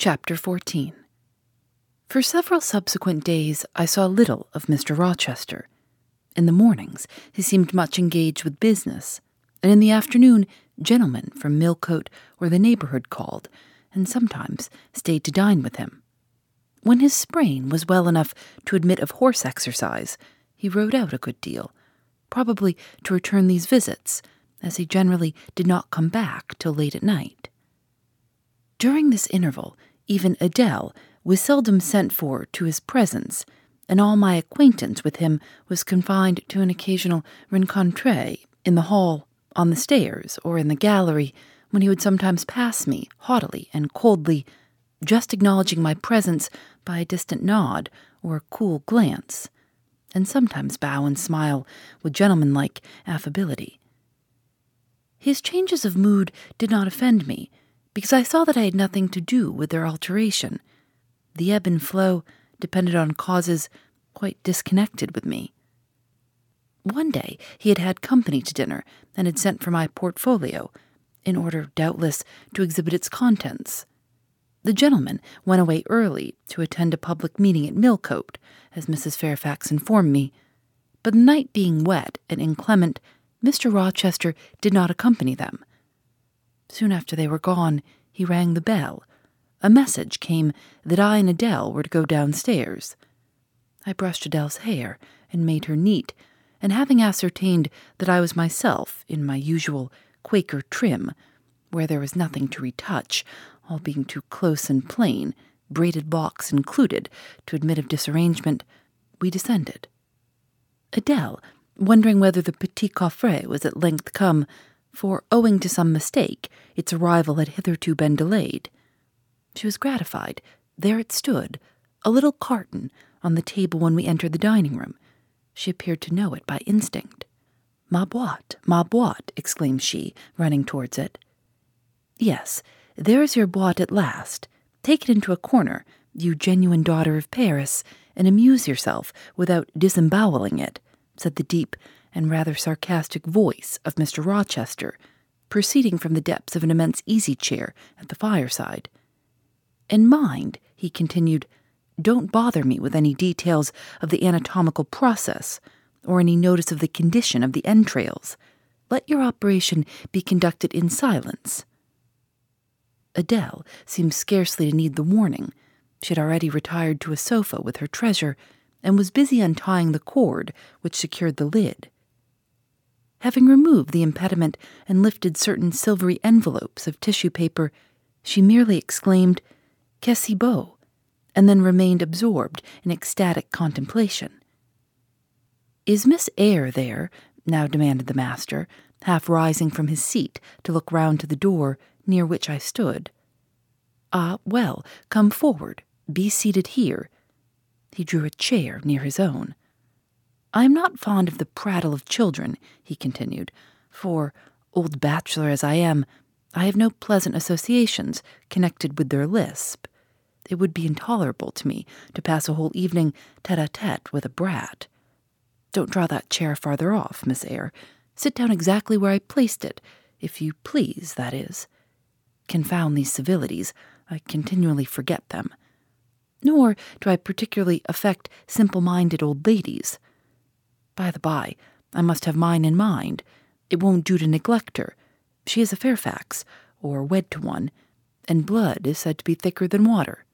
Chapter 14 For several subsequent days, I saw little of Mr. Rochester. In the mornings, he seemed much engaged with business, and in the afternoon, gentlemen from Millcote or the neighborhood called, and sometimes stayed to dine with him. When his sprain was well enough to admit of horse exercise, he rode out a good deal, probably to return these visits, as he generally did not come back till late at night. During this interval, even Adele was seldom sent for to his presence, and all my acquaintance with him was confined to an occasional rencontre in the hall, on the stairs, or in the gallery, when he would sometimes pass me haughtily and coldly, just acknowledging my presence by a distant nod or a cool glance, and sometimes bow and smile with gentlemanlike affability. His changes of mood did not offend me, because I saw that I had nothing to do with their alteration. The ebb and flow depended on causes quite disconnected with me. One day he had had company to dinner and had sent for my portfolio, in order, doubtless, to exhibit its contents. The gentleman went away early to attend a public meeting at Millcote, as Mrs. Fairfax informed me, but the night being wet and inclement, Mr. Rochester did not accompany them. Soon after they were gone, he rang the bell. A message came that I and Adele were to go downstairs. I brushed Adele's hair and made her neat, and having ascertained that I was myself in my usual Quaker trim, where there was nothing to retouch, all being too close and plain, braided locks included, to admit of disarrangement, we descended. Adele, wondering whether the petit coffret was at length come, for, owing to some mistake, its arrival had hitherto been delayed. She was gratified. There it stood, a little carton, on the table when we entered the dining room. She appeared to know it by instinct. Ma boîte, ma boîte, exclaimed she, running towards it. Yes, there is your boîte at last. Take it into a corner, you genuine daughter of Paris, and amuse yourself without disemboweling it, said the deep and rather sarcastic voice of Mr. Rochester, proceeding from the depths of an immense easy chair at the fireside. And mind, he continued, don't bother me with any details of the anatomical process or any notice of the condition of the entrails. Let your operation be conducted in silence. Adele seemed scarcely to need the warning. She had already retired to a sofa with her treasure and was busy untying the cord which secured the lid. Having removed the impediment and lifted certain silvery envelopes of tissue paper, she merely exclaimed, Que beau, and then remained absorbed in ecstatic contemplation. Is Miss Eyre there? now demanded the master, half rising from his seat to look round to the door near which I stood. Ah, well, come forward. Be seated here. He drew a chair near his own. I am not fond of the prattle of children, he continued, for, old bachelor as I am, I have no pleasant associations connected with their lisp. It would be intolerable to me to pass a whole evening tete a tete with a brat. Don't draw that chair farther off, Miss Eyre. Sit down exactly where I placed it, if you please, that is. Confound these civilities. I continually forget them. Nor do I particularly affect simple minded old ladies. By the by, I must have mine in mind. It won't do to neglect her. She is a Fairfax, or wed to one, and blood is said to be thicker than water.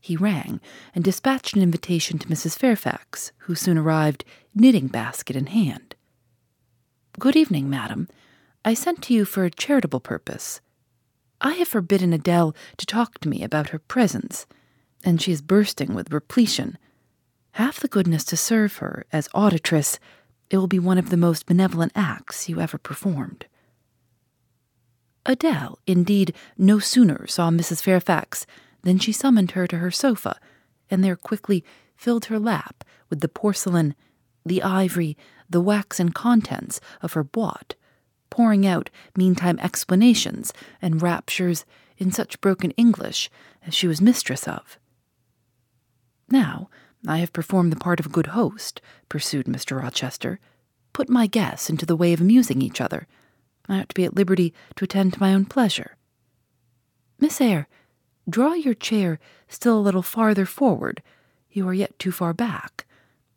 He rang and dispatched an invitation to Mrs. Fairfax, who soon arrived, knitting basket in hand. Good evening, madam. I sent to you for a charitable purpose. I have forbidden Adele to talk to me about her presents, and she is bursting with repletion. Have the goodness to serve her as auditress. It will be one of the most benevolent acts you ever performed. Adele, indeed, no sooner saw Mrs. Fairfax than she summoned her to her sofa, and there quickly filled her lap with the porcelain, the ivory, the waxen contents of her boîte, pouring out meantime explanations and raptures in such broken English as she was mistress of. Now, I have performed the part of a good host, pursued Mr. Rochester. Put my guests into the way of amusing each other. I ought to be at liberty to attend to my own pleasure. Miss Eyre, draw your chair still a little farther forward. You are yet too far back.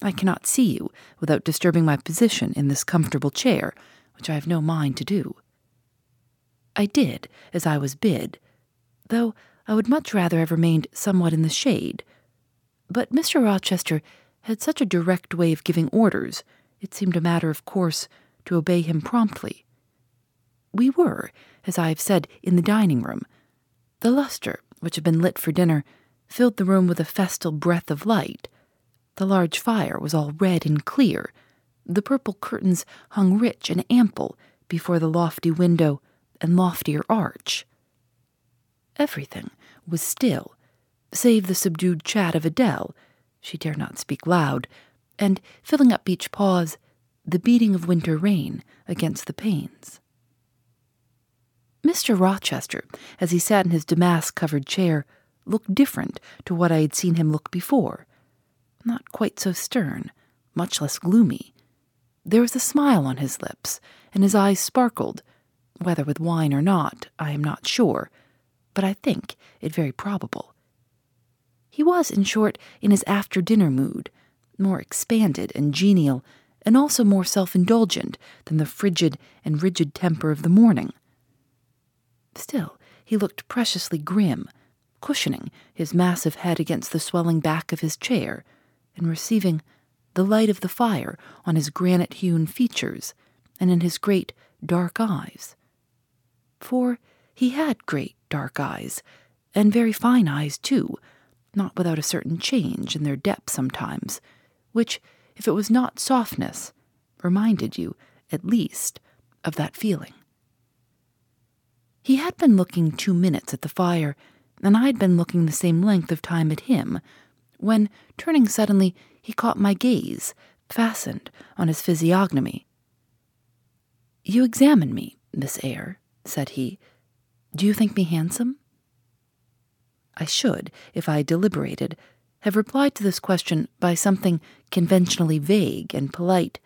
I cannot see you without disturbing my position in this comfortable chair, which I have no mind to do. I did as I was bid, though I would much rather have remained somewhat in the shade. But Mr. Rochester had such a direct way of giving orders, it seemed a matter of course to obey him promptly. We were, as I have said, in the dining room. The lustre, which had been lit for dinner, filled the room with a festal breath of light. The large fire was all red and clear. The purple curtains hung rich and ample before the lofty window and loftier arch. Everything was still, save the subdued chat of Adele, she dare not speak loud, and, filling up each pause, the beating of winter rain against the panes. Mr. Rochester, as he sat in his damask covered chair, looked different to what I had seen him look before. Not quite so stern, much less gloomy. There was a smile on his lips, and his eyes sparkled, whether with wine or not, I am not sure, but I think it very probable. He was, in short, in his after dinner mood, more expanded and genial, and also more self indulgent than the frigid and rigid temper of the morning. Still, he looked preciously grim, cushioning his massive head against the swelling back of his chair, and receiving the light of the fire on his granite hewn features and in his great dark eyes. For he had great dark eyes, and very fine eyes too, not without a certain change in their depth sometimes, which, if it was not softness, reminded you, at least, of that feeling. He had been looking two minutes at the fire, and I had been looking the same length of time at him, when, turning suddenly, he caught my gaze, fastened on his physiognomy. You examine me, Miss Eyre, said he. Do you think me handsome? I should, if I deliberated, have replied to this question by something conventionally vague and polite,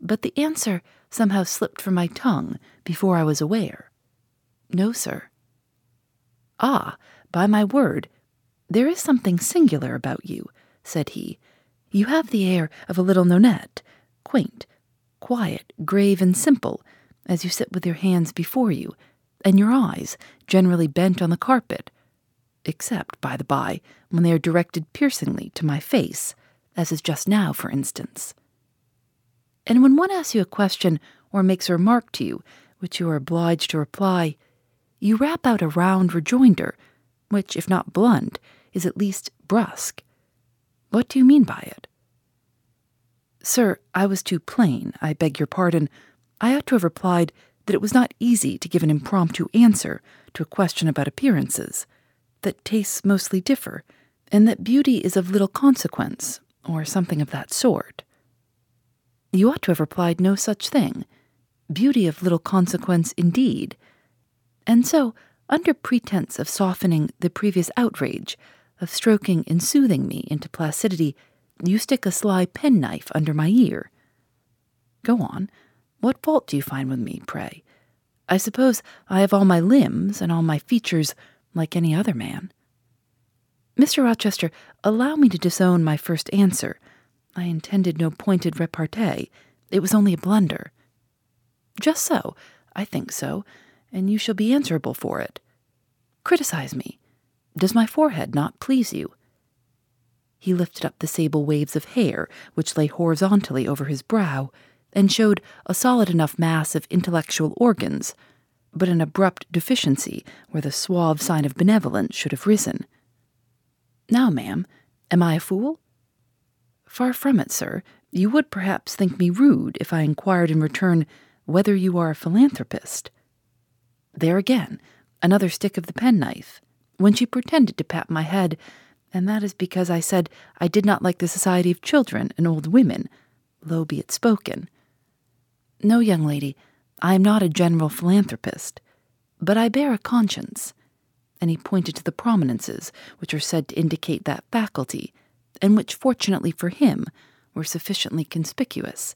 but the answer somehow slipped from my tongue before I was aware. No, sir. Ah, by my word, there is something singular about you, said he. You have the air of a little nonnette, quaint, quiet, grave, and simple, as you sit with your hands before you, and your eyes generally bent on the carpet, except, by the by, when they are directed piercingly to my face, as is just now, for instance. And when one asks you a question or makes a remark to you, which you are obliged to reply, you rap out a round rejoinder, which, if not blunt, is at least brusque. What do you mean by it? Sir, I was too plain. I beg your pardon. I ought to have replied that it was not easy to give an impromptu answer to a question about appearances, that tastes mostly differ, and that beauty is of little consequence, or something of that sort. You ought to have replied no such thing. Beauty of little consequence, indeed and so, under pretense of softening the previous outrage, of stroking and soothing me into placidity, you stick a sly penknife under my ear. Go on. What fault do you find with me, pray? I suppose I have all my limbs and all my features like any other man. Mr. Rochester, allow me to disown my first answer. I intended no pointed repartee. It was only a blunder. Just so. I think so and you shall be answerable for it. Criticize me. Does my forehead not please you? He lifted up the sable waves of hair which lay horizontally over his brow, and showed a solid enough mass of intellectual organs, but an abrupt deficiency where the suave sign of benevolence should have risen. Now, ma'am, am I a fool? Far from it, sir. You would perhaps think me rude if I inquired in return whether you are a philanthropist. There again, another stick of the penknife, when she pretended to pat my head, and that is because I said I did not like the society of children and old women, low be it spoken. No, young lady, I am not a general philanthropist, but I bear a conscience. And he pointed to the prominences which are said to indicate that faculty, and which, fortunately for him, were sufficiently conspicuous,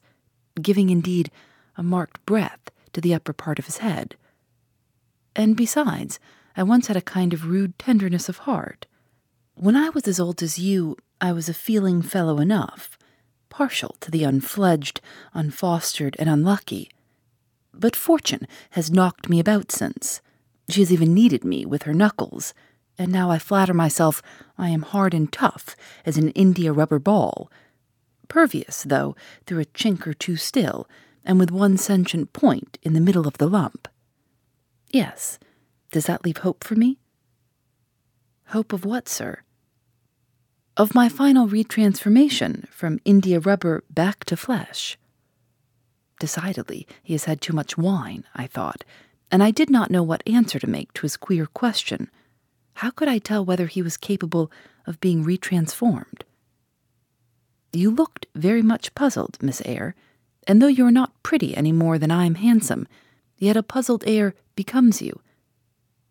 giving indeed a marked breadth to the upper part of his head. And besides, I once had a kind of rude tenderness of heart. When I was as old as you, I was a feeling fellow enough, partial to the unfledged, unfostered, and unlucky. But fortune has knocked me about since. She has even kneaded me with her knuckles, and now I flatter myself I am hard and tough as an india rubber ball. Pervious, though, through a chink or two still, and with one sentient point in the middle of the lump. Yes, does that leave hope for me? Hope of what, sir? Of my final retransformation from india rubber back to flesh. Decidedly, he has had too much wine, I thought, and I did not know what answer to make to his queer question. How could I tell whether he was capable of being retransformed? You looked very much puzzled, Miss Eyre, and though you are not pretty any more than I am handsome, yet a puzzled air becomes you.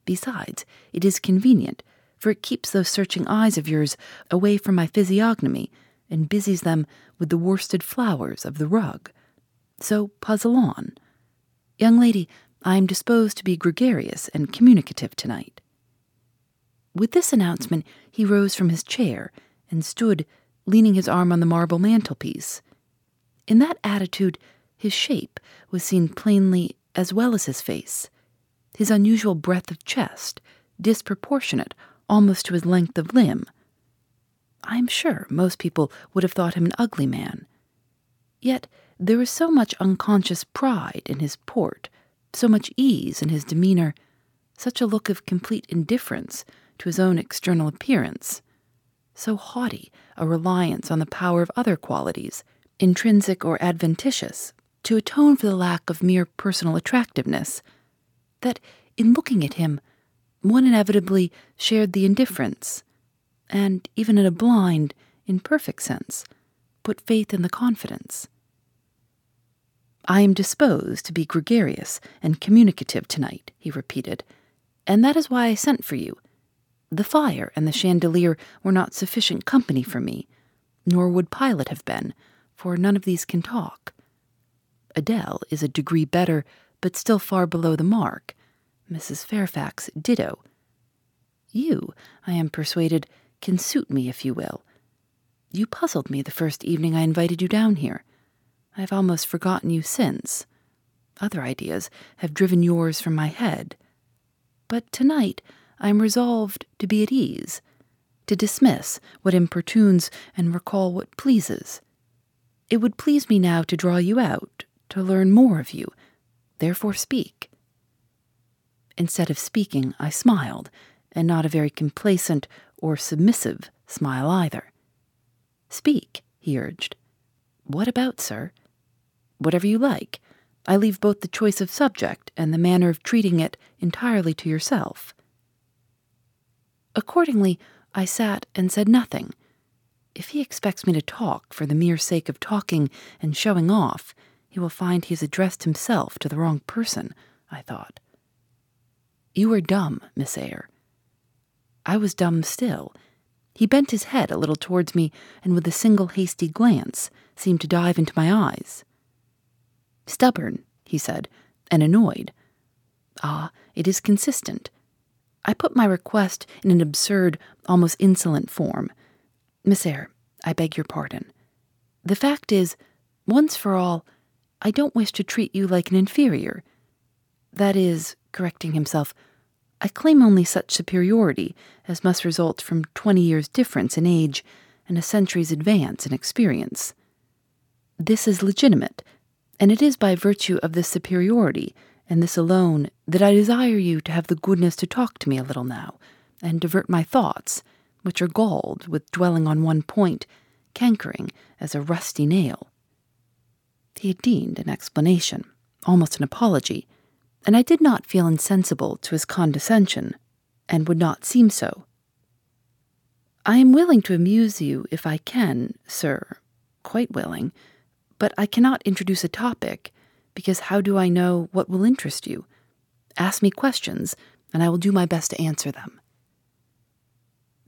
Besides, it is convenient, for it keeps those searching eyes of yours away from my physiognomy and busies them with the worsted flowers of the rug. So puzzle on. Young lady, I am disposed to be gregarious and communicative tonight. With this announcement, he rose from his chair and stood, leaning his arm on the marble mantelpiece. In that attitude, his shape was seen plainly as well as his face, his unusual breadth of chest, disproportionate almost to his length of limb. I am sure most people would have thought him an ugly man. Yet there was so much unconscious pride in his port, so much ease in his demeanor, such a look of complete indifference to his own external appearance, so haughty a reliance on the power of other qualities, intrinsic or adventitious, to atone for the lack of mere personal attractiveness, that in looking at him, one inevitably shared the indifference, and even in a blind, imperfect sense, put faith in the confidence. I am disposed to be gregarious and communicative tonight, he repeated, and that is why I sent for you. The fire and the chandelier were not sufficient company for me, nor would Pilot have been, for none of these can talk. Adele is a degree better, but still far below the mark. Mrs. Fairfax, ditto. You, I am persuaded, can suit me if you will. You puzzled me the first evening I invited you down here. I have almost forgotten you since. Other ideas have driven yours from my head. But tonight I am resolved to be at ease, to dismiss what importunes and recall what pleases. It would please me now to draw you out, to learn more of you. Therefore speak. Instead of speaking, I smiled, and not a very complacent or submissive smile either. Speak, he urged. What about, sir? whatever you like. I leave both the choice of subject and the manner of treating it entirely to yourself. Accordingly, I sat and said nothing. If he expects me to talk for the mere sake of talking and showing off, he will find he has addressed himself to the wrong person, I thought. You are dumb, Miss Eyre. I was dumb still. He bent his head a little towards me, and with a single hasty glance seemed to dive into my eyes. Stubborn, he said, and annoyed. Ah, it is consistent. I put my request in an absurd, almost insolent form. Miss Eyre, I beg your pardon. The fact is, once for all, I don't wish to treat you like an inferior. That is, correcting himself, I claim only such superiority as must result from twenty years' difference in age and a century's advance in experience. This is legitimate and it is by virtue of this superiority and this alone, that I desire you to have the goodness to talk to me a little now, and divert my thoughts, which are galled with dwelling on one point, cankering as a rusty nail. He had deemed an explanation, almost an apology, and I did not feel insensible to his condescension, and would not seem so. I am willing to amuse you if I can, sir, quite willing, but I cannot introduce a topic, because how do I know what will interest you? Ask me questions, and I will do my best to answer them.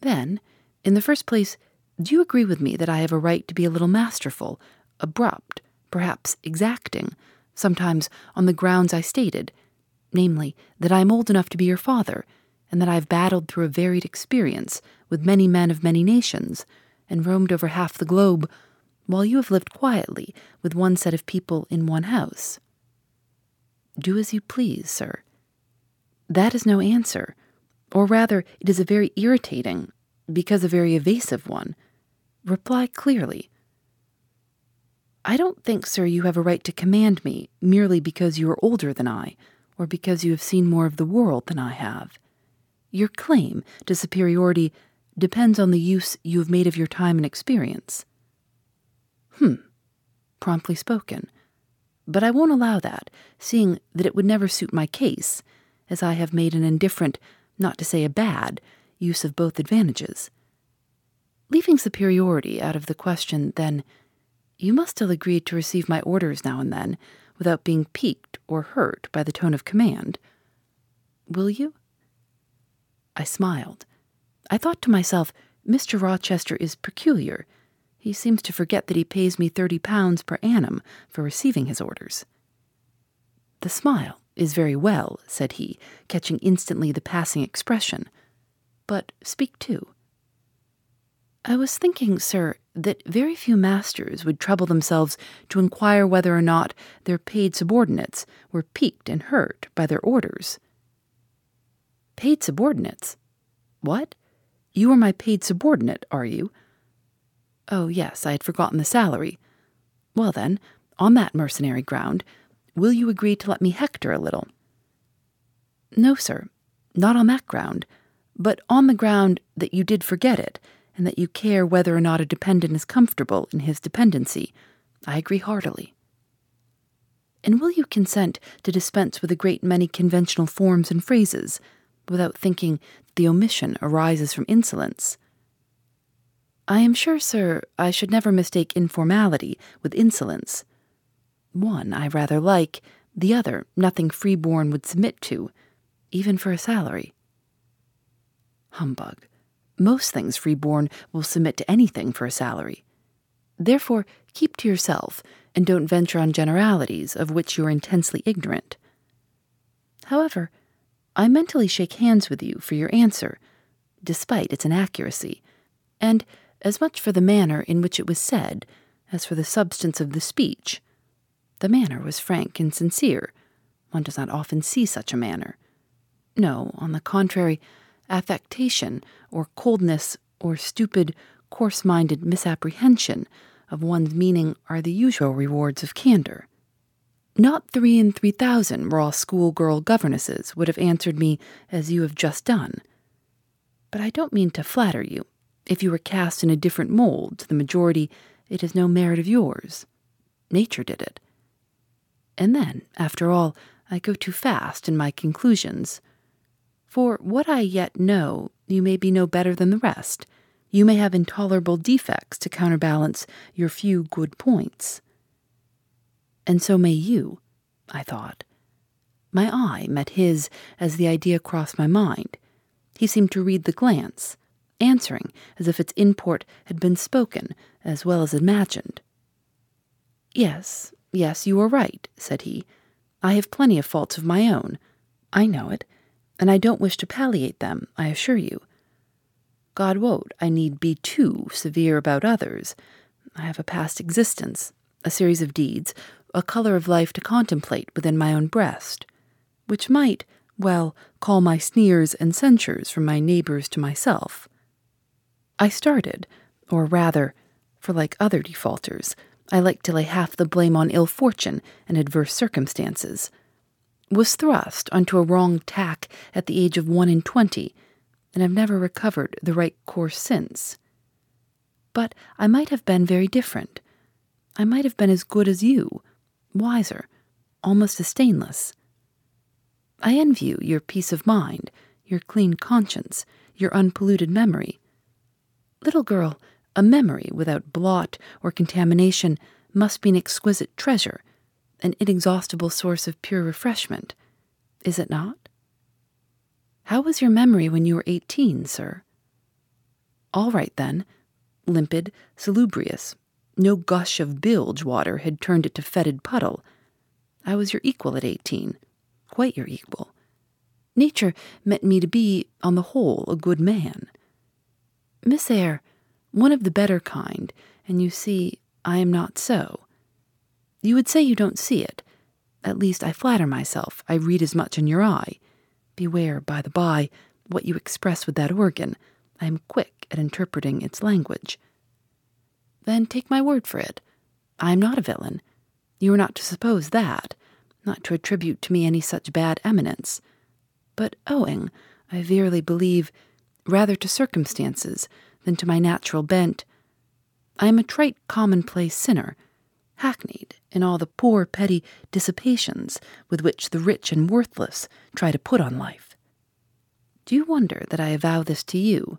Then, in the first place, do you agree with me that I have a right to be a little masterful, abrupt, perhaps exacting, sometimes on the grounds I stated, namely, that I am old enough to be your father, and that I have battled through a varied experience with many men of many nations, and roamed over half the globe, while you have lived quietly with one set of people in one house? Do as you please, sir. That is no answer, or rather, it is a very irritating, because a very evasive one. Reply clearly. I don't think, sir, you have a right to command me merely because you are older than I, or because you have seen more of the world than I have. Your claim to superiority depends on the use you have made of your time and experience. Hmm, promptly spoken. But I won't allow that, seeing that it would never suit my case, as I have made an indifferent, not to say a bad, use of both advantages. Leaving superiority out of the question, then, you must still agree to receive my orders now and then, without being piqued or hurt by the tone of command. Will you? I smiled. I thought to myself, Mr. Rochester is peculiar. He seems to forget that he pays me thirty pounds per annum for receiving his orders. The smile is very well, said he, catching instantly the passing expression. But speak too. I was thinking, sir, that very few masters would trouble themselves to inquire whether or not their paid subordinates were piqued and hurt by their orders. Paid subordinates? What? You are my paid subordinate, are you? Oh, yes, I had forgotten the salary. Well, then, on that mercenary ground, will you agree to let me hector a little? No, sir, not on that ground, but on the ground that you did forget it and that you care whether or not a dependent is comfortable in his dependency, I agree heartily. And will you consent to dispense with a great many conventional forms and phrases, without thinking that the omission arises from insolence? I am sure, sir, I should never mistake informality with insolence. One I rather like, the other nothing freeborn would submit to, even for a salary. Humbug. Most things freeborn will submit to anything for a salary. Therefore, keep to yourself, and don't venture on generalities of which you are intensely ignorant. However, I mentally shake hands with you for your answer, despite its inaccuracy, and as much for the manner in which it was said as for the substance of the speech. The manner was frank and sincere. One does not often see such a manner. No, on the contrary, affectation, or coldness, or stupid, coarse minded misapprehension of one's meaning are the usual rewards of candor. Not three in three thousand raw schoolgirl governesses would have answered me as you have just done. But I don't mean to flatter you. If you were cast in a different mold to the majority, it is no merit of yours. Nature did it. And then, after all, I go too fast in my conclusions. For what I yet know, you may be no better than the rest. You may have intolerable defects to counterbalance your few good points. And so may you, I thought. My eye met his as the idea crossed my mind. He seemed to read the glance, answering as if its import had been spoken as well as imagined. Yes, yes, you are right, said he. I have plenty of faults of my own. I know it, and I don't wish to palliate them, I assure you. God wot, I need be too severe about others. I have a past existence, a series of deeds, a color of life to contemplate within my own breast, which might, well, call my sneers and censures from my neighbors to myself. I started, or rather, for like other defaulters, I like to lay half the blame on ill fortune and adverse circumstances was thrust onto a wrong tack at the age of one and twenty, and have never recovered the right course since. But I might have been very different. I might have been as good as you, wiser, almost as stainless. I envy you your peace of mind, your clean conscience, your unpolluted memory. Little girl, a memory without blot or contamination must be an exquisite treasure, an inexhaustible source of pure refreshment, is it not? How was your memory when you were eighteen, sir? All right, then. Limpid, salubrious. No gush of bilge water had turned it to fetid puddle. I was your equal at eighteen, quite your equal. Nature meant me to be, on the whole, a good man. Miss Eyre, one of the better kind, and you see, I am not so. You would say you don't see it. At least I flatter myself I read as much in your eye. Beware, by the by, what you express with that organ. I am quick at interpreting its language. Then take my word for it. I am not a villain. You are not to suppose that, not to attribute to me any such bad eminence, but owing, I verily believe, rather to circumstances than to my natural bent. I am a trite commonplace sinner, hackneyed in all the poor petty dissipations with which the rich and worthless try to put on life. Do you wonder that I avow this to you?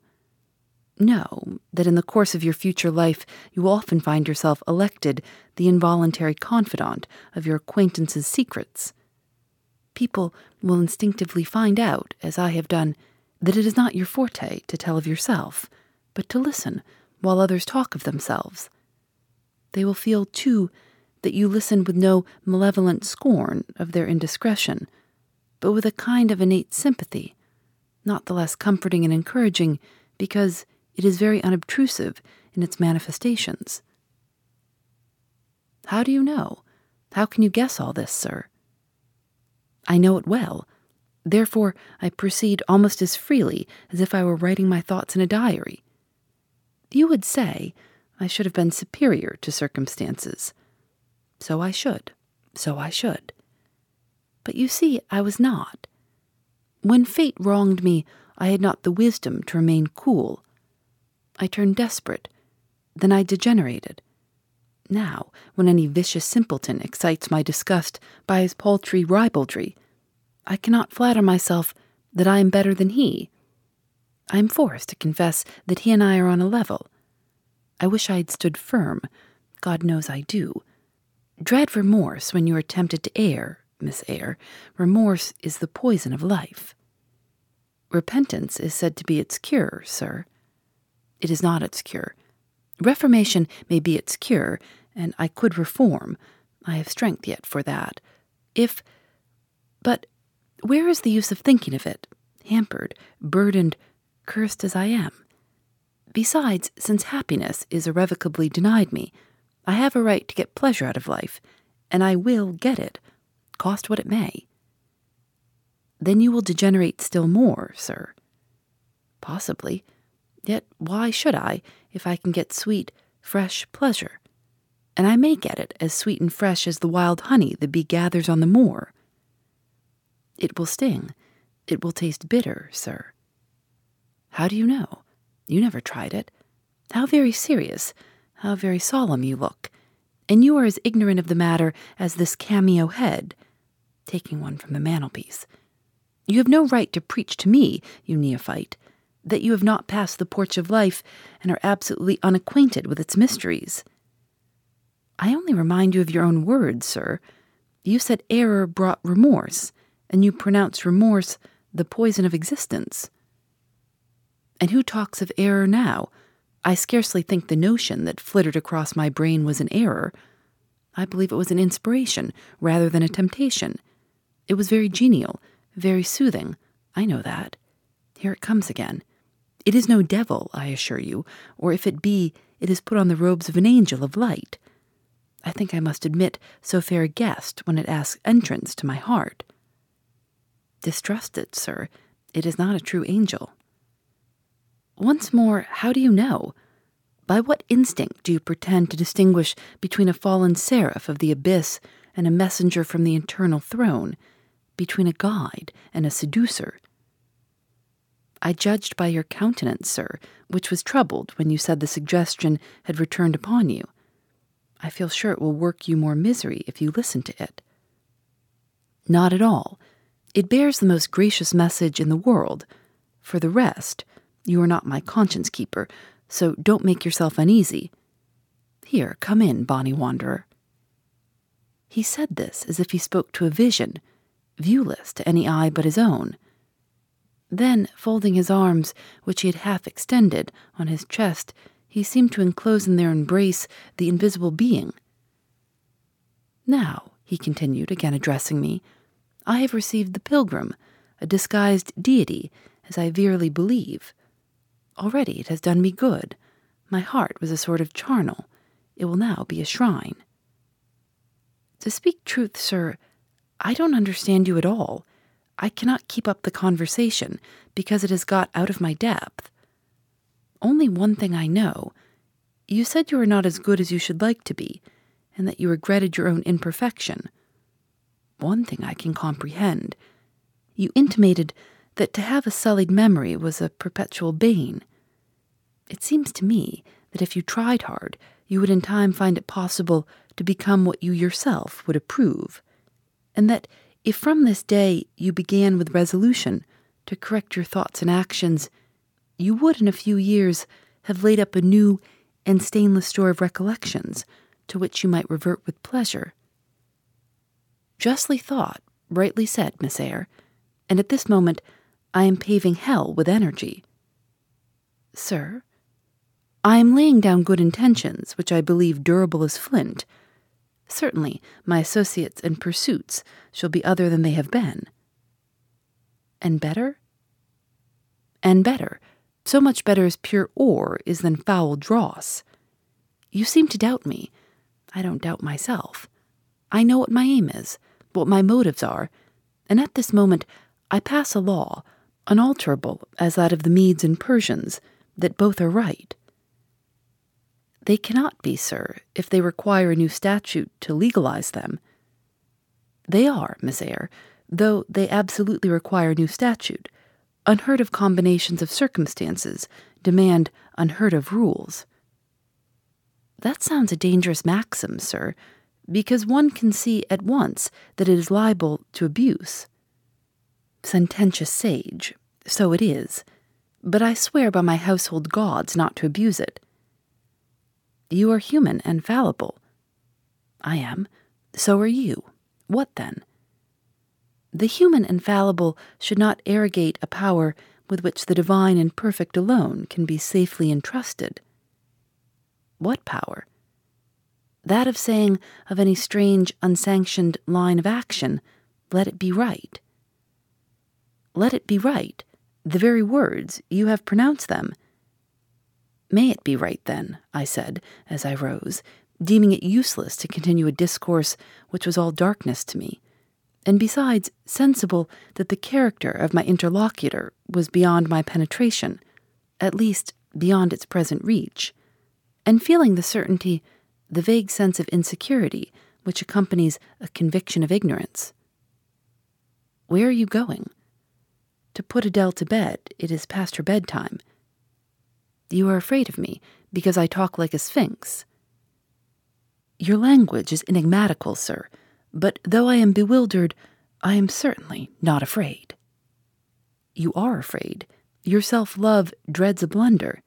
Know that in the course of your future life you will often find yourself elected the involuntary confidant of your acquaintances' secrets. People will instinctively find out, as I have done, that it is not your forte to tell of yourself, but to listen while others talk of themselves. They will feel, too, that you listen with no malevolent scorn of their indiscretion, but with a kind of innate sympathy, not the less comforting and encouraging because it is very unobtrusive in its manifestations. How do you know? How can you guess all this, sir? I know it well. Therefore, I proceed almost as freely as if I were writing my thoughts in a diary. You would say I should have been superior to circumstances. So I should. So I should. But you see, I was not. When fate wronged me, I had not the wisdom to remain cool. I turned desperate. Then I degenerated. Now, when any vicious simpleton excites my disgust by his paltry ribaldry, I cannot flatter myself that I am better than he. I am forced to confess that he and I are on a level. I wish I had stood firm. God knows I do. Dread remorse when you are tempted to err, Miss Eyre. Remorse is the poison of life. Repentance is said to be its cure, sir. It is not its cure. Reformation may be its cure, and I could reform. I have strength yet for that. If. But where is the use of thinking of it, hampered, burdened, cursed as I am? Besides, since happiness is irrevocably denied me, I have a right to get pleasure out of life, and I will get it, cost what it may. Then you will degenerate still more, sir. Possibly. Yet why should I, if I can get sweet, fresh pleasure? And I may get it as sweet and fresh as the wild honey the bee gathers on the moor. It will sting. It will taste bitter, sir. How do you know? You never tried it. How very serious. How very solemn you look. And you are as ignorant of the matter as this cameo head, taking one from the mantelpiece. You have no right to preach to me, you neophyte, that you have not passed the porch of life and are absolutely unacquainted with its mysteries. I only remind you of your own words, sir. You said error brought remorse, and you pronounce remorse the poison of existence. And who talks of error now? I scarcely think the notion that flitted across my brain was an error. I believe it was an inspiration rather than a temptation. It was very genial, very soothing. I know that. Here it comes again. It is no devil, I assure you, or if it be, it is put on the robes of an angel of light. I think I must admit so fair a guest when it asks entrance to my heart. Distrust it, sir. It is not a true angel. Once more, how do you know? By what instinct do you pretend to distinguish between a fallen seraph of the abyss and a messenger from the eternal throne, between a guide and a seducer. I judged by your countenance, sir, which was troubled when you said the suggestion had returned upon you. I feel sure it will work you more misery if you listen to it. Not at all. It bears the most gracious message in the world. For the rest, you are not my conscience keeper, so don't make yourself uneasy. Here, come in, bonny wanderer. He said this as if he spoke to a vision, viewless to any eye but his own. Then, folding his arms, which he had half extended, on his chest, he seemed to enclose in their embrace the invisible being. Now, he continued, again addressing me, I have received the pilgrim, a disguised deity, as I verily believe. Already it has done me good. My heart was a sort of charnel. It will now be a shrine. To speak truth, sir, I don't understand you at all. I cannot keep up the conversation because it has got out of my depth. Only one thing I know. You said you were not as good as you should like to be, and that you regretted your own imperfection. One thing I can comprehend. You intimated that to have a sullied memory was a perpetual bane. It seems to me that if you tried hard, you would in time find it possible to become what you yourself would approve, and that if from this day you began with resolution to correct your thoughts and actions, you would in a few years have laid up a new and stainless store of recollections to which you might revert with pleasure. Justly thought, rightly said, Miss Eyre, and at this moment I am paving hell with energy. Sir, I am laying down good intentions, which I believe durable as flint. Certainly, my associates and pursuits shall be other than they have been. And better? And better, so much better as pure ore is than foul dross. You seem to doubt me. I don't doubt myself. I know what my aim is, what my motives are, and at this moment I pass a law, unalterable as that of the Medes and Persians, that both are right. They cannot be, sir, if they require a new statute to legalize them. They are, Miss Eyre, though they absolutely require a new statute. Unheard of combinations of circumstances demand unheard of rules. That sounds a dangerous maxim, sir, because one can see at once that it is liable to abuse. Sententious sage, so it is, but I swear by my household gods not to abuse it. You are human and fallible. I am. So are you. What then? The human and fallible should not arrogate a power with which the divine and perfect alone can be safely entrusted. What power? that of saying of any strange, unsanctioned line of action, let it be right. Let it be right, the very words, you have pronounced them. May it be right, then, I said, as I rose, deeming it useless to continue a discourse which was all darkness to me, and besides sensible that the character of my interlocutor was beyond my penetration, at least beyond its present reach, and feeling the certainty the vague sense of insecurity which accompanies a conviction of ignorance. Where are you going? To put Adele to bed, it is past her bedtime. You are afraid of me because I talk like a sphinx. Your language is enigmatical, sir, but though I am bewildered, I am certainly not afraid. You are afraid. Your self love dreads a blunder.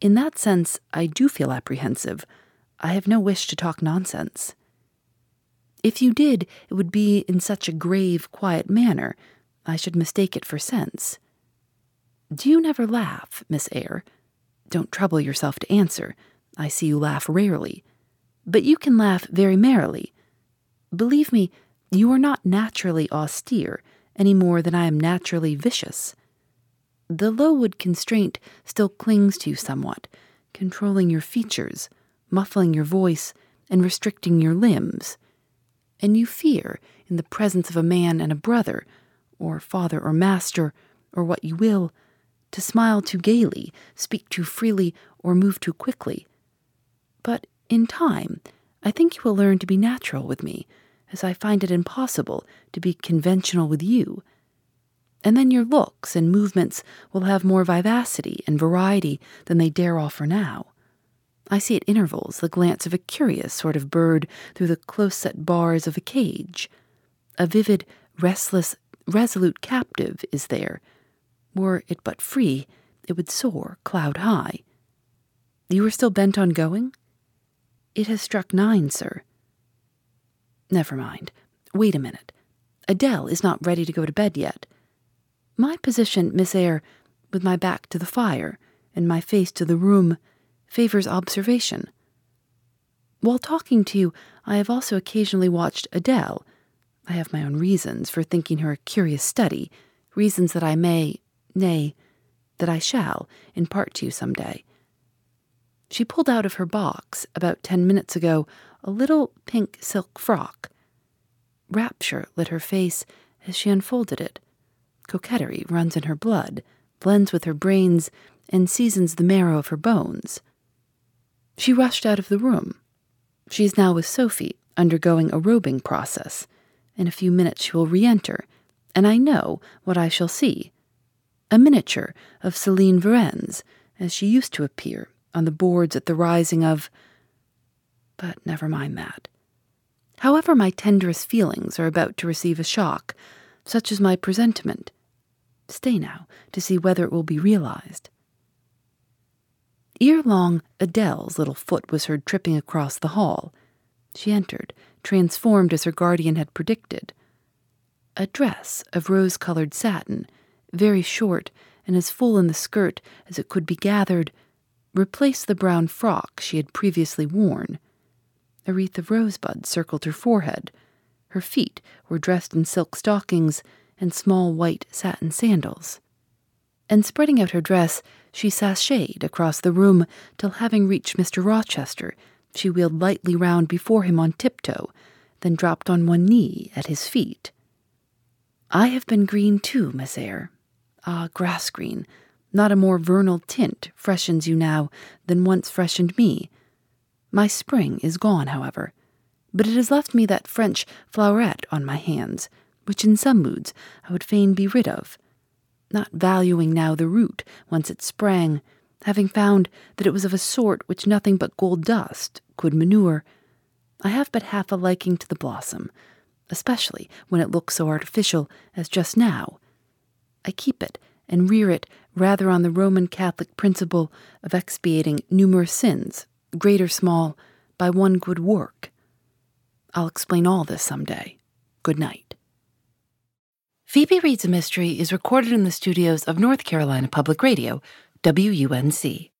In that sense, I do feel apprehensive. I have no wish to talk nonsense. If you did, it would be in such a grave, quiet manner, I should mistake it for sense. Do you never laugh, Miss Eyre? Don't trouble yourself to answer. I see you laugh rarely. But you can laugh very merrily. Believe me, you are not naturally austere any more than I am naturally vicious. The Lowood constraint still clings to you somewhat, controlling your features, muffling your voice, and restricting your limbs. And you fear, in the presence of a man and a brother, or father or master, or what you will, to smile too gaily, speak too freely, or move too quickly. But in time, I think you will learn to be natural with me, as I find it impossible to be conventional with you. And then your looks and movements will have more vivacity and variety than they dare offer now. I see at intervals the glance of a curious sort of bird through the close set bars of a cage. A vivid, restless, resolute captive is there. Were it but free, it would soar cloud high. You are still bent on going? It has struck nine, sir. Never mind. Wait a minute. Adele is not ready to go to bed yet. My position, Miss Eyre, with my back to the fire and my face to the room, favors observation. While talking to you, I have also occasionally watched Adele. I have my own reasons for thinking her a curious study, reasons that I may, nay, that I shall, impart to you some day. She pulled out of her box, about ten minutes ago, a little pink silk frock. Rapture lit her face as she unfolded it. Coquetry runs in her blood, blends with her brains, and seasons the marrow of her bones. She rushed out of the room. She is now with Sophie, undergoing a robing process. In a few minutes she will re enter, and I know what I shall see. A miniature of Celine Varens, as she used to appear on the boards at the rising of. But never mind that. However, my tenderest feelings are about to receive a shock, such as my presentiment. Stay now to see whether it will be realized. Ere long, Adele's little foot was heard tripping across the hall. She entered, transformed as her guardian had predicted. A dress of rose colored satin, very short and as full in the skirt as it could be gathered, replaced the brown frock she had previously worn. A wreath of rosebuds circled her forehead. Her feet were dressed in silk stockings and small white satin sandals. And spreading out her dress, she sashayed across the room till, having reached Mr. Rochester, she wheeled lightly round before him on tiptoe, then dropped on one knee at his feet. I have been green too, Miss Eyre. Ah, grass green. Not a more vernal tint freshens you now than once freshened me. My spring is gone, however, but it has left me that French floweret on my hands, which in some moods I would fain be rid of, not valuing now the root whence it sprang, having found that it was of a sort which nothing but gold dust could manure. I have but half a liking to the blossom, especially when it looks so artificial as just now. I keep it and rear it rather on the Roman Catholic principle of expiating numerous sins, great or small, by one good work. I'll explain all this some day. Good night. Phoebe Reads a Mystery is recorded in the studios of North Carolina Public Radio, WUNC.